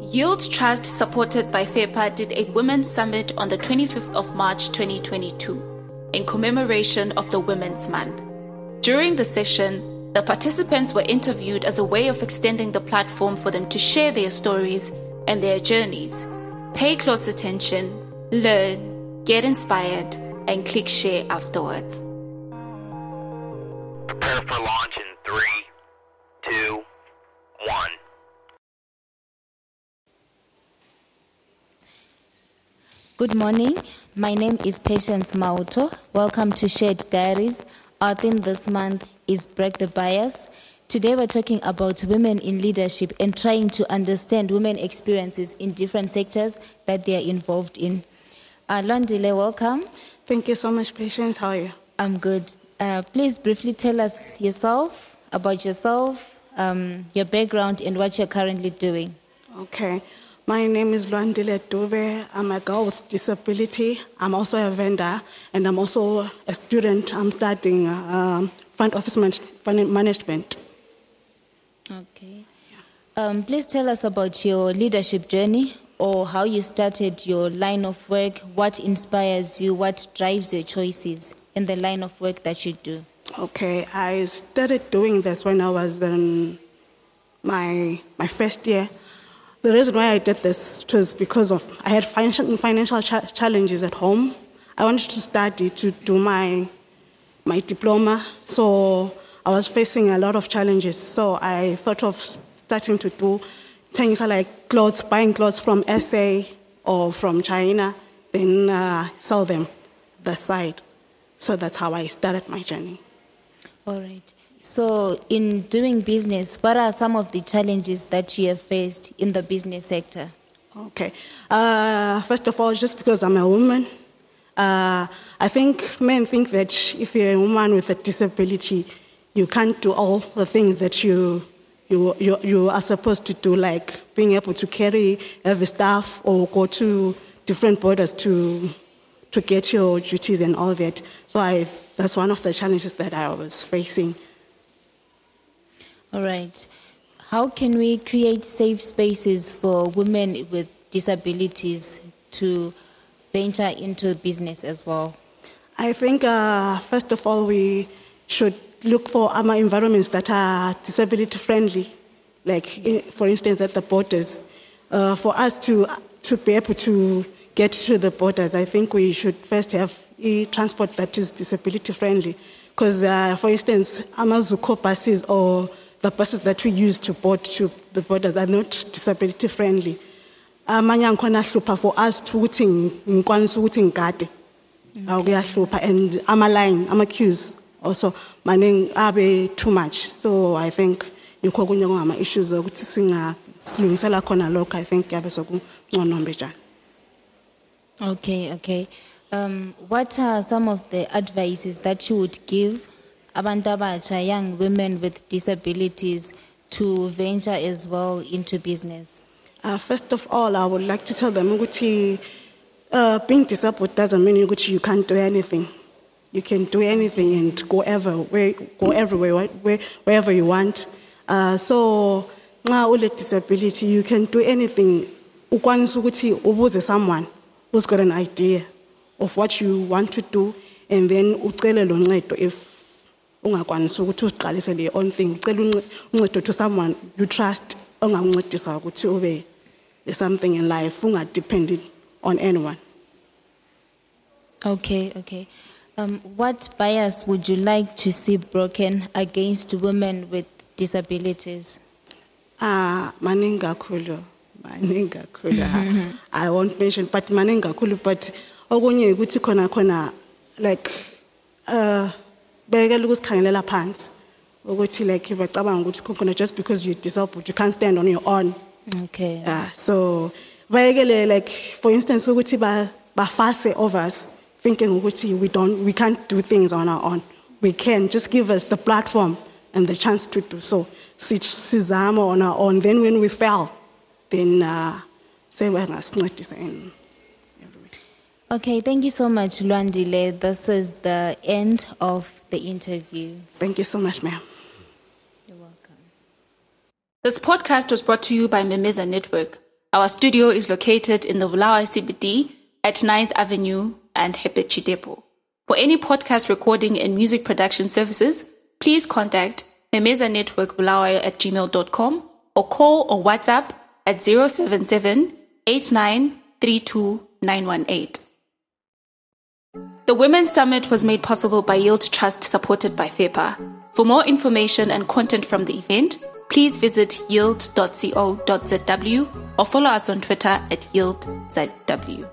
Yield Trust, supported by FEPA, did a Women's Summit on the 25th of March 2022 in commemoration of the Women's Month. During the session, the participants were interviewed as a way of extending the platform for them to share their stories and their journeys. Pay close attention, learn, get inspired, and click share afterwards. Good morning. My name is Patience Mauto. Welcome to Shared Diaries. Our theme this month is Break the Bias. Today we're talking about women in leadership and trying to understand women experiences in different sectors that they are involved in. Uh, Lwandile, welcome. Thank you so much, Patience. How are you? I'm good. Uh, please briefly tell us yourself, about yourself, um, your background, and what you're currently doing. Okay. My name is Lwandile Dube. I'm a girl with disability. I'm also a vendor, and I'm also a student. I'm studying um, front office man- management. Okay. Um, please tell us about your leadership journey or how you started your line of work, what inspires you, what drives your choices in the line of work that you do. Okay, I started doing this when I was in my my first year. The reason why I did this was because of I had financial challenges at home. I wanted to study to do my my diploma, so I was facing a lot of challenges. So I thought of starting to do things like clothes, buying clothes from SA or from China, then uh, sell them the side. So that's how I started my journey. All right. So, in doing business, what are some of the challenges that you have faced in the business sector? Okay. Uh, first of all, just because I'm a woman, uh, I think men think that if you're a woman with a disability, you can't do all the things that you, you, you, you are supposed to do, like being able to carry heavy stuff or go to different borders to, to get your duties and all that. So I, that's one of the challenges that I was facing. All right. How can we create safe spaces for women with disabilities to venture into business as well? I think, uh, first of all, we should look for our environments that are disability friendly, like, i- for instance, at the borders. Uh, for us to, to be able to get to the borders, I think we should first have a transport that is disability friendly. Because, uh, for instance, Amazuko buses or the buses that we use to board to the borders are not disability friendly. amanye angikhona ahlupha for us to ukuthi ngikwanise ukuthi ngigade awu kuyahlupha and ama-line ama-queues also maningi abe too much so i think yikho okunye kungama-issues singa- silungisela khona lokho i think kuyabe sokungcono mbejana Okay, okay. Um, what are some of the advices that you would give abantu abatsha, young women with disabilities, to venture as well into business? Uh, first of all, I would like to tell them ukuthi uh, being disabled doesn't mean you can't do anything. You can do anything and go ever, where, go everywhere, where, where- wherever you want. Uh, so, nxa ule disability, you can do anything. Ukwanisa ubuze someone who's got an idea of what you want to do, and then ucele if ungakwanisi ukuthi uziqalisele your own thing ucela uncedo to someone you trust ongakuncedisa ukuthi ube something in life ungadependi on anyone Okay, okay. Um, what bias would you like to see broken against women with disabilities? ah maningi kakhulu maningi kakhulu i won't mention but maningi kakhulu but okunye ukuthi khona khona like uh bekela ukusikhangelela phansi ukuthi like bacabanga ukuthi khona just because you're disabled you can't stand on your own Okay. Yeah, so bayekele like for instance ukuthi ba bafase of us thinking ukuthi we don't we can't do things on our own. We can just give us the platform and the chance to do so. Si- Sizama on our own. Then when we fail, then uh, say we're ngasincedisa in everywhere. Okay, thank you so much, Lwandile. This is the end of the interview. Thank you so much, ma'am. You're welcome. This podcast was brought to you by Memeza Network. Our studio is located in the Bulawayo CBD at 9th Avenue and Hepe Depot. For any podcast recording and music production services, please contact Memeza Network Bulawayo at gmail.com or call or WhatsApp at 077 8932918. The Women's Summit was made possible by Yield Trust supported by FEPA. For more information and content from the event, please visit yield.co.zw or follow us on Twitter at yieldZW.